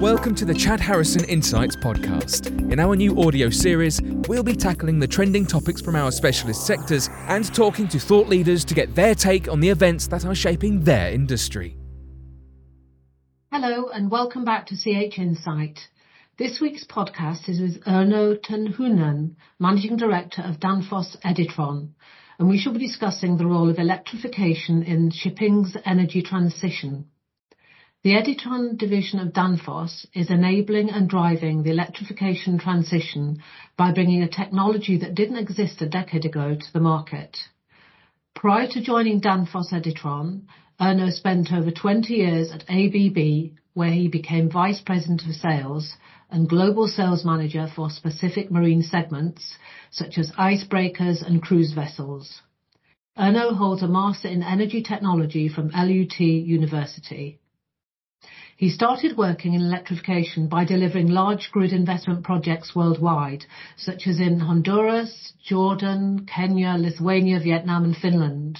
Welcome to the Chad Harrison Insights podcast. In our new audio series, we'll be tackling the trending topics from our specialist sectors and talking to thought leaders to get their take on the events that are shaping their industry. Hello, and welcome back to CH Insight. This week's podcast is with Erno Tenhunen, Managing Director of Danfoss Editron, and we shall be discussing the role of electrification in shipping's energy transition. The Editron division of Danfoss is enabling and driving the electrification transition by bringing a technology that didn't exist a decade ago to the market. Prior to joining Danfoss Editron, Erno spent over 20 years at ABB, where he became Vice President of Sales and Global Sales Manager for specific marine segments, such as icebreakers and cruise vessels. Erno holds a Master in Energy Technology from LUT University. He started working in electrification by delivering large grid investment projects worldwide, such as in Honduras, Jordan, Kenya, Lithuania, Vietnam, and Finland.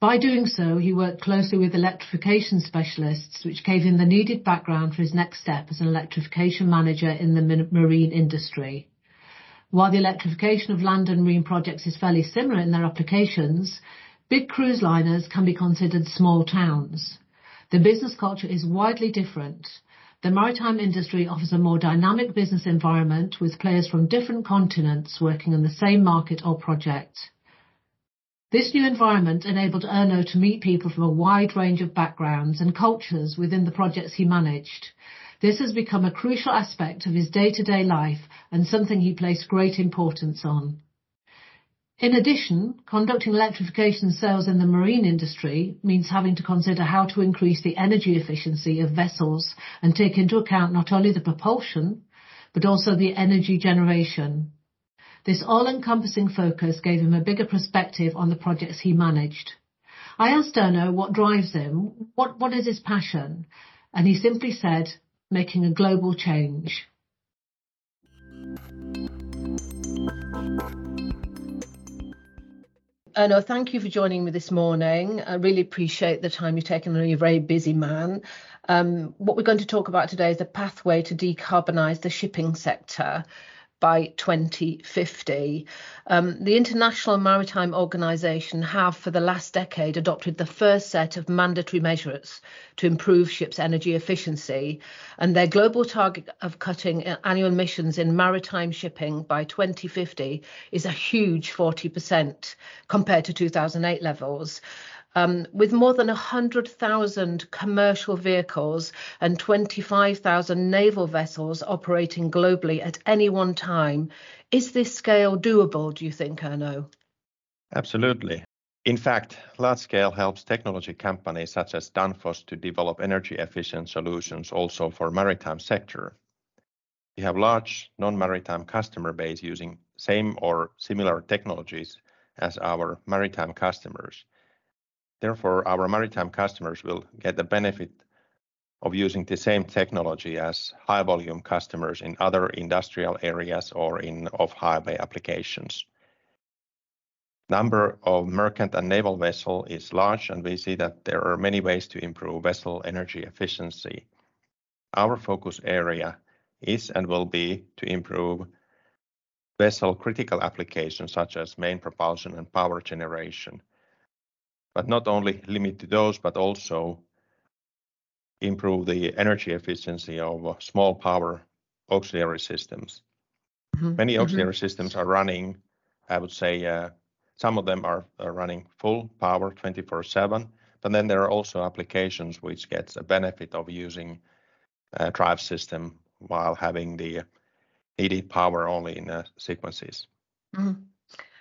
By doing so, he worked closely with electrification specialists, which gave him the needed background for his next step as an electrification manager in the marine industry. While the electrification of land and marine projects is fairly similar in their applications, big cruise liners can be considered small towns. The business culture is widely different. The maritime industry offers a more dynamic business environment with players from different continents working on the same market or project. This new environment enabled Erno to meet people from a wide range of backgrounds and cultures within the projects he managed. This has become a crucial aspect of his day-to-day life and something he placed great importance on. In addition, conducting electrification sales in the marine industry means having to consider how to increase the energy efficiency of vessels and take into account not only the propulsion, but also the energy generation. This all-encompassing focus gave him a bigger perspective on the projects he managed. I asked Erno what drives him, what is his passion, and he simply said, "Making a global change." Erno, thank you for joining me this morning. I really appreciate the time you've taken. I know you're a very busy man. Um, what we're going to talk about today is a pathway to decarbonize the shipping sector by 2050. Um, the International Maritime Organization have, for the last decade, adopted the first set of mandatory measures to improve ships' energy efficiency, and their global target of cutting uh, annual emissions in maritime shipping by 2050 is a huge 40% compared to 2008 levels. Um, with more than 100,000 commercial vehicles and 25,000 naval vessels operating globally at any one time, is this scale doable, do you think, Erno? Absolutely. In fact, large scale helps technology companies such as Danfoss to develop energy-efficient solutions also for maritime sector. We have large non-maritime customer base using same or similar technologies as our maritime customers. Therefore, our maritime customers will get the benefit of using the same technology as high volume customers in other industrial areas or in off-highway applications. Number of merchant and naval vessel is large, and we see that there are many ways to improve vessel energy efficiency. Our focus area is and will be to improve vessel critical applications such as main propulsion and power generation. But not only limit to those, but also improve the energy efficiency of uh, small power auxiliary systems. Mm-hmm. Many mm-hmm. auxiliary systems are running, I would say, uh, some of them are running full power 24/7, but then there are also applications which gets a benefit of using a drive system while having the needed power only in sequences. Mm-hmm.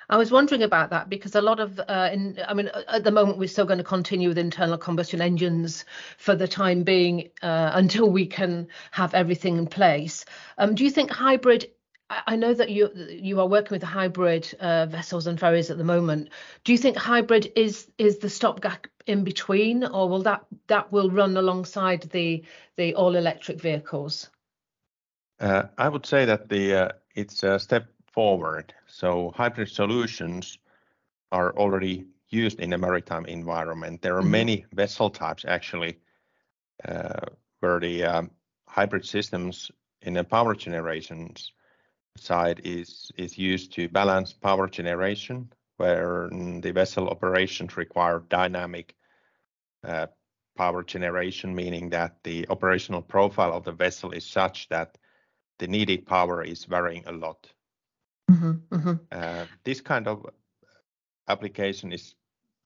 I was wondering about that because a lot of, uh, I mean, at the moment, we're still gonna continue with internal combustion engines for the time being, uh, until we can have everything in place. Um, do you think hybrid? I know that you you are working with hybrid uh, vessels and ferries at the moment. Do you think hybrid is is the stopgap in between, or will that that will run alongside the the all-electric vehicles? I would say that the it's a step forward. So hybrid solutions are already used in a maritime environment. Mm-hmm. There are mm-hmm. many vessel types actually, uh, where the um, hybrid systems in the power generations side is used to balance power generation, where mm, the vessel operations require dynamic uh, power generation, meaning that the operational profile of the vessel is such that the needed power is varying a lot. Mm-hmm, mm-hmm. Uh, this kind of application is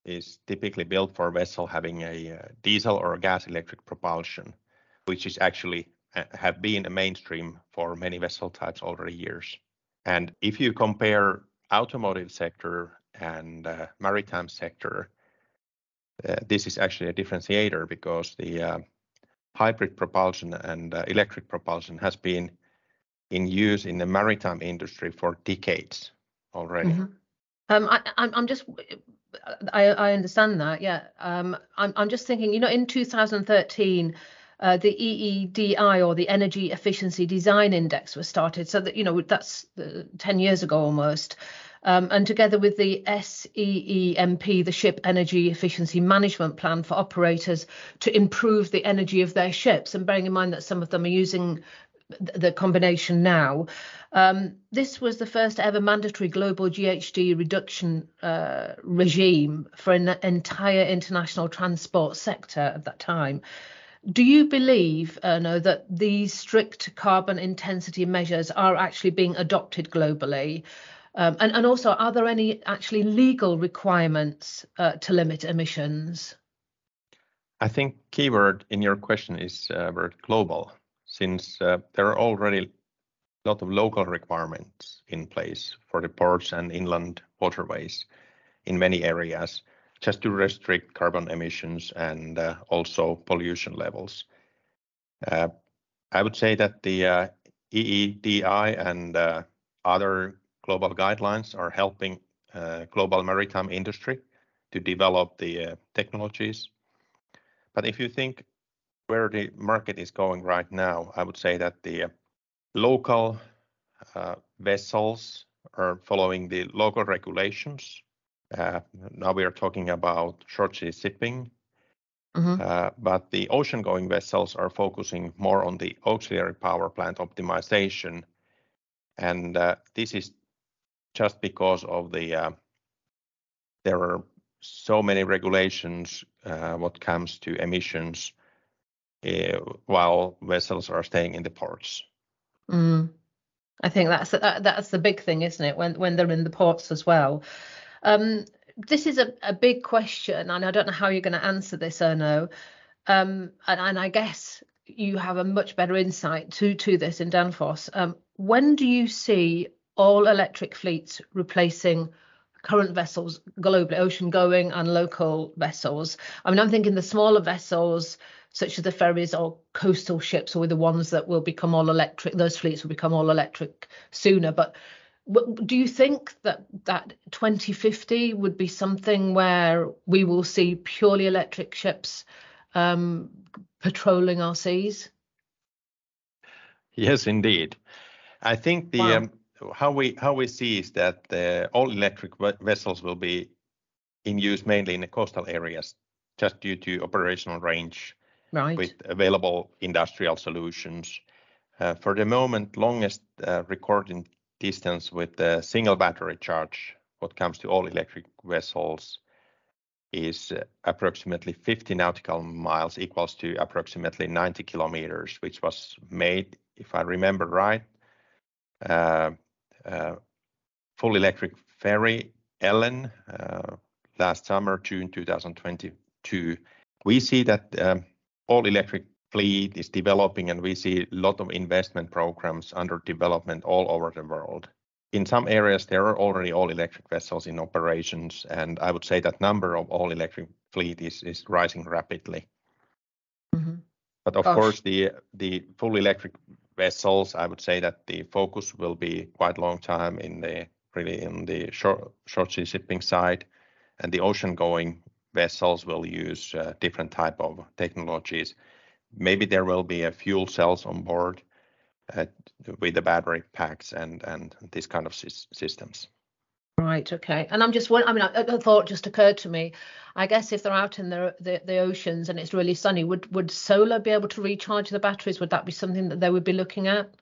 is typically built for a vessel having a uh, diesel or gas electric propulsion, which is actually uh, have been a mainstream for many vessel types over the years. And if you compare automotive sector and maritime sector, this is actually a differentiator because the hybrid propulsion and electric propulsion has been in use in the maritime industry for decades already. Mm-hmm. Um, I'm just, I understand that, yeah. Um, I'm just thinking, you know, in 2013, uh, the EEDI or the Energy Efficiency Design Index was started. So that, you know, that's uh, 10 years ago almost. Um, and together with the SEEMP, the Ship Energy Efficiency Management Plan for operators to improve the energy of their ships, and bearing in mind that some of them are using the combination now. Um, this was the first ever mandatory global GHG reduction uh, regime for an entire international transport sector at that time. Do you believe, Erno, that these strict carbon intensity measures are actually being adopted globally? Um, and also, are there any actually legal requirements uh, to limit emissions? I think keyword in your question is uh, word global, since uh, there are already a lot of local requirements in place for the ports and inland waterways in many areas, just to restrict carbon emissions and uh, also pollution levels. Uh, I would say that the EEDI and other global guidelines are helping global maritime industry to develop the technologies. But if you think where the market is going right now, I would say that the uh, local uh, vessels are following the local regulations. Uh, now we are talking about short sea shipping. Mm-hmm. But the ocean-going vessels are focusing more on the auxiliary power plant optimization, and this is just because of the there are so many regulations what comes to emissions Uh, while vessels are staying in the ports. Mm. I think that's uh, that's the big thing, isn't it? When when they're in the ports as well. Um, this is a a big question, and I don't know how you're gonna answer this, Erno. Um, and I guess you have a much better insight to this in Danfoss. Um, when do you see all electric fleets replacing current vessels globally, ocean-going and local vessels? I mean, I'm thinking the smaller vessels, such as the ferries or coastal ships, are the ones that will become all electric. Those fleets will become all electric sooner. But do you think that that 2050 would be something where we will see purely electric ships um, patrolling our seas? Yes, indeed. I think the um, how we see is that the all-electric vessels will be in use mainly in the coastal areas, just due to operational range with available industrial solutions. Uh, for the moment, longest uh, recording distance with a single battery charge, what comes to all-electric vessels, is uh, approximately 50 nautical miles, equals to approximately 90 kilometers, which was made, if I remember right, full electric ferry, Ellen, last summer, June 2022. We see that um, all-electric fleet is developing, and we see a lot of investment programs under development all over the world. In some areas, there are already all-electric vessels in operations, and I would say that number of all-electric fleet is rising rapidly. Mm-hmm. But of course, the full electric vessels, I would say that the focus will be quite long time in the really in the short sea shipping side, and the ocean-going vessels will use different type of technologies. Maybe there will be a fuel cells on board with the battery packs and and these kind of systems. Right. Okay. And I'm just one. I mean, a, a thought just occurred to me. I guess if they're out in the, the, the oceans and it's really sunny, would would solar be able to recharge the batteries? Would that be something that they would be looking at?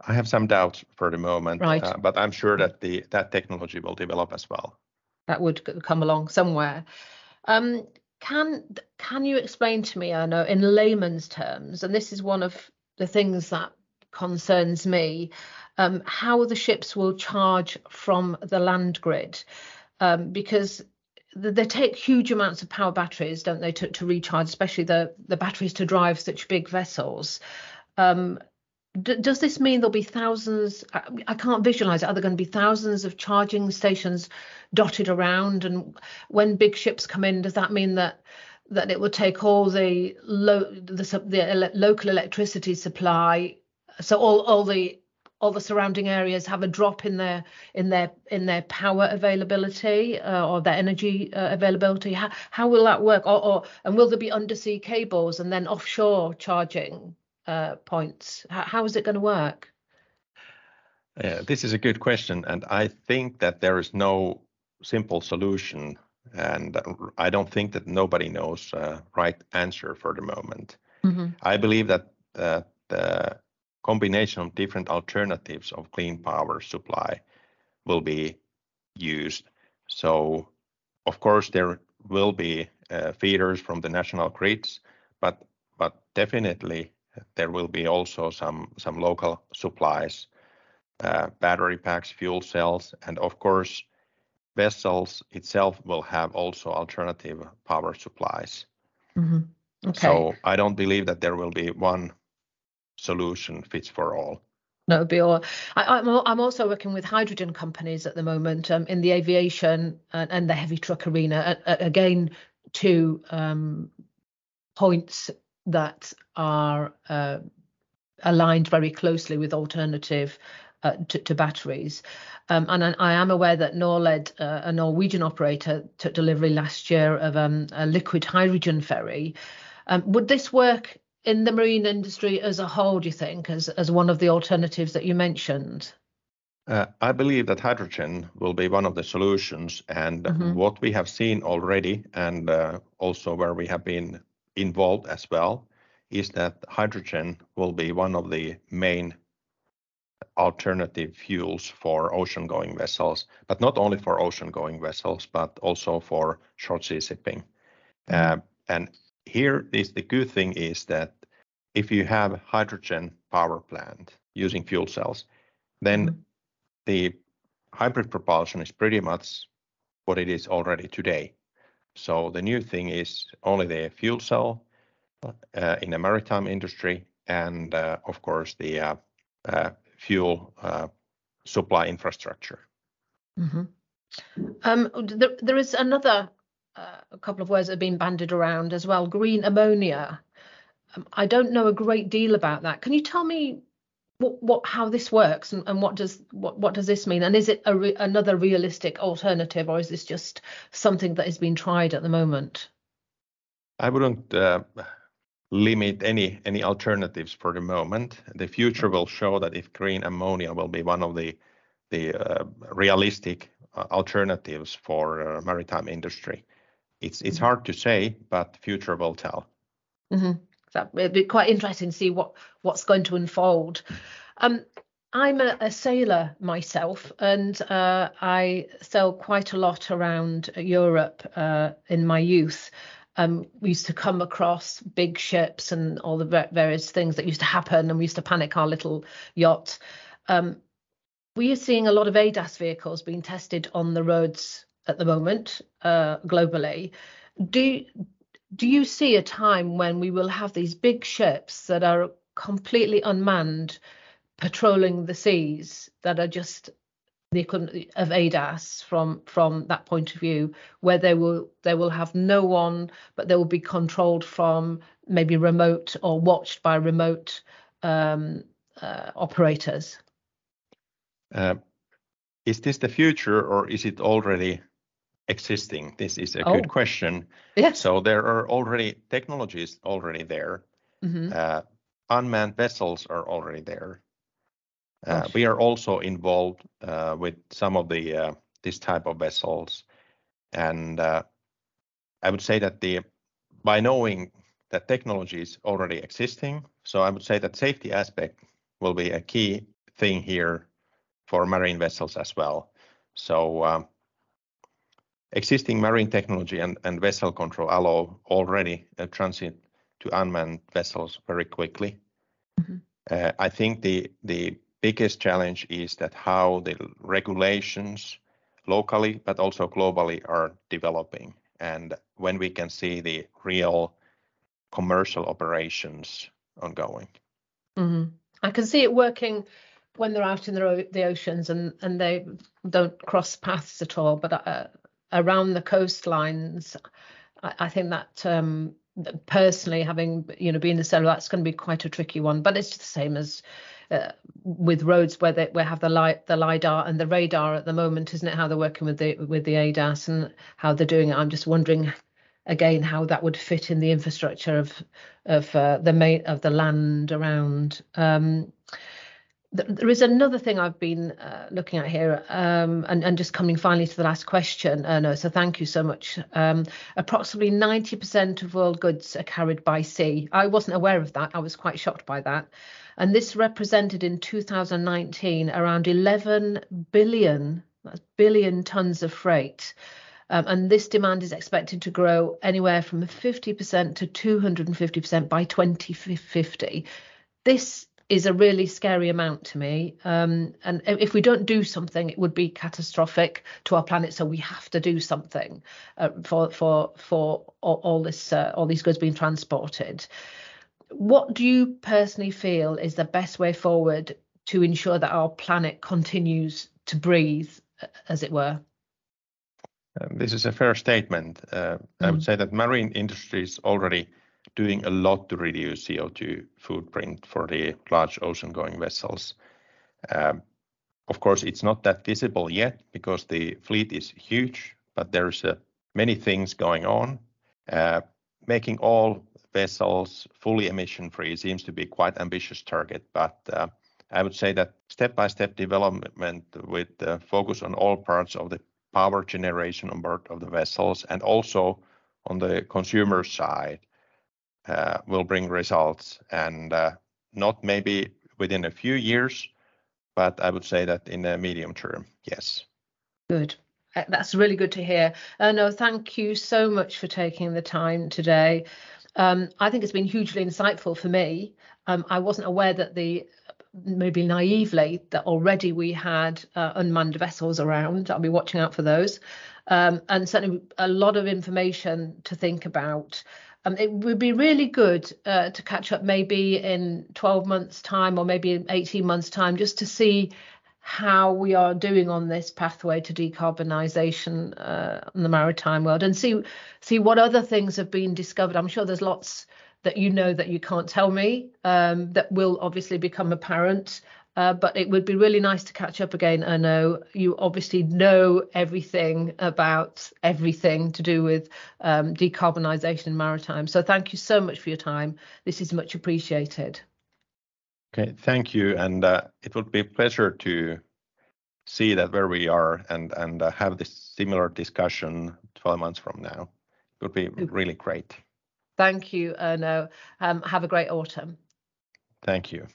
I have some doubts for the moment, Right. uh, but I'm sure that the that technology will develop as well. That would come along somewhere. Um, can can you explain to me, Erno, in layman's terms, and this is one of the things that concerns me, um, how the ships will charge from the land grid, um, because th- they take huge amounts of power batteries, don't they, to, to recharge, especially the the batteries to drive such big vessels. Um, D- does this mean there'll be thousands? I, I can't visualize it. Are there going to be thousands of charging stations dotted around? And when big ships come in, does that mean that that it will take all the lo- the, the ele- local electricity supply, so all all the all the surrounding areas have a drop in their in their in their power availability uh, or their energy uh, availability? How how will that work? Or, or and will there be undersea cables and then offshore charging? Uh, points? How, how is it going to work? Uh, this is a good question, and I think that there is no simple solution, and I don't think that nobody knows uh, right answer for the moment. Mm-hmm. I believe that the combination of different alternatives of clean power supply will be used. So, of course, there will be uh, feeders from the national grids, but but definitely there will be also some some local supplies, uh, battery packs, fuel cells, and of course, vessels itself will have also alternative power supplies. Mm-hmm. Okay. So I don't believe that there will be one solution fits for all. No, it'd be all. I, I'm I'm also working with hydrogen companies at the moment um, in the aviation and, and the heavy truck arena. Again, two um, points that are uh, aligned very closely with alternative uh, to, to batteries. Um, and I, I am aware that Norled, uh, a Norwegian operator, took delivery last year of um, a liquid hydrogen ferry. Um, would this work in the marine industry as a whole, do you think, as, as one of the alternatives that you mentioned? Uh, I believe that hydrogen will be one of the solutions, and Mhm. what we have seen already, and uh, also where we have been involved as well, is that hydrogen will be one of the main alternative fuels for ocean-going vessels, but not only for ocean-going vessels, but also for short sea shipping. Uh, And here is the good thing is that if you have hydrogen power plant using fuel cells, then Mhm. the hybrid propulsion is pretty much what it is already today. So the new thing is only the fuel cell uh, in the maritime industry and, uh, of course, the uh, uh, fuel uh, supply infrastructure. Mhm. Um, there, there is another uh, couple of words that have been bandied around as well. Green ammonia. Um, I don't know a great deal about that. Can you tell me what, what how this works and, and what does what, what does this mean? And is it a re- another realistic alternative, or is this just something that is being tried at the moment? I wouldn't uh, limit any any alternatives for the moment. The future will show that if green ammonia will be one of the the uh, realistic uh, alternatives for uh, maritime industry. It's it's hard to say, but future will tell. hmm That it'd be quite interesting to see what what's going to unfold. Um, I'm a, a sailor myself, and uh, I sail quite a lot around Europe uh, in my youth. Um, we used to come across big ships and all the various things that used to happen, and we used to panic our little yacht. Um, we are seeing a lot of ADAS vehicles being tested on the roads at the moment uh, globally. Do do you see a time when we will have these big ships that are completely unmanned patrolling the seas that are just the equivalent of ADAS from from that point of view where they will they will have no one but they will be controlled from maybe remote or watched by remote um, uh, operators? Uh, is this the future or is it already existing? This is a Oh. good question. yes So there are already technologies already there. Mhm. Uh, unmanned vessels are already there. Uh, we are also involved uh, with some of the uh, this type of vessels. And I would say that the by knowing that technology is already existing, so I would say that safety aspect will be a key thing here for marine vessels as well. Um, Existing marine technology and vessel control allow already a transit to unmanned vessels very quickly. Mm-hmm. Uh, I think the the biggest challenge is that how the regulations locally, but also globally, are developing, and when we can see the real commercial operations ongoing. Mm-hmm. I can see it working when they're out in the oceans and and they don't cross paths at all. Uh, Around the coastlines, I think um, that personally having, you know, been a sailor, that's gonna be quite a tricky one. But it's the same as uh, with roads where they we have the lidar and the radar at the moment, isn't it? How they're working with the with the ADAS and how they're doing it. I'm just wondering again how that would fit in the infrastructure of uh, the land around. Um, There is another thing I've been uh, looking at here, um, and just coming finally to the last question, so thank you so much. Um, approximately 90% of world goods are carried by sea. I wasn't aware of that. I was quite shocked by that. And this represented in 2019 around 11 billion, that's billion tons of freight. Um, and this demand is expected to grow anywhere from 50% to 250% by 2050. This is a really scary amount to me. Um, and if we don't do something, it would be catastrophic to our planet. So we have to do something uh, for for for uh, all these goods being transported. What do you personally feel is the best way forward to ensure that our planet continues to breathe, as it were? Um, this is a fair statement. Uh, I would mm. say that marine industry is already doing a lot to reduce CO2 footprint for the large ocean-going vessels. Um, of course, it's not that visible yet because the fleet is huge, but there's uh, many things going on. Uh, making all vessels fully emission-free seems to be quite ambitious target. But uh, I would say that step-by-step development with focus on all parts of the power generation on board of the vessels and also on the consumer side Uh, will bring results and uh, not maybe within a few years, but I would say that in the medium term, yes. Good. Uh, that's really good to hear. Erno, thank you so much for taking the time today. Um, I think it's been hugely insightful for me. Um, I wasn't aware that the maybe naively that already we had unmanned vessels around. I'll be watching out for those. Um, and certainly a lot of information to think about. Um, it would be really good uh, to catch up maybe in 12 months' time or maybe in 18 months' time just to see how we are doing on this pathway to decarbonization uh, in the maritime world and see what other things have been discovered. I'm sure there's lots that you know that you can't tell me um, that will obviously become apparent. Uh, it would be really nice to catch up again, Erno. You obviously know everything about everything to do with um, decarbonization in maritime. So thank you so much for your time. This is much appreciated. Okay. Thank you. And uh, it would be a pleasure to see that where we are and and uh, have this similar discussion 12 months from now. It would be mm. really great. Thank you, Erno. Um, have a great autumn. Thank you.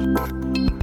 Música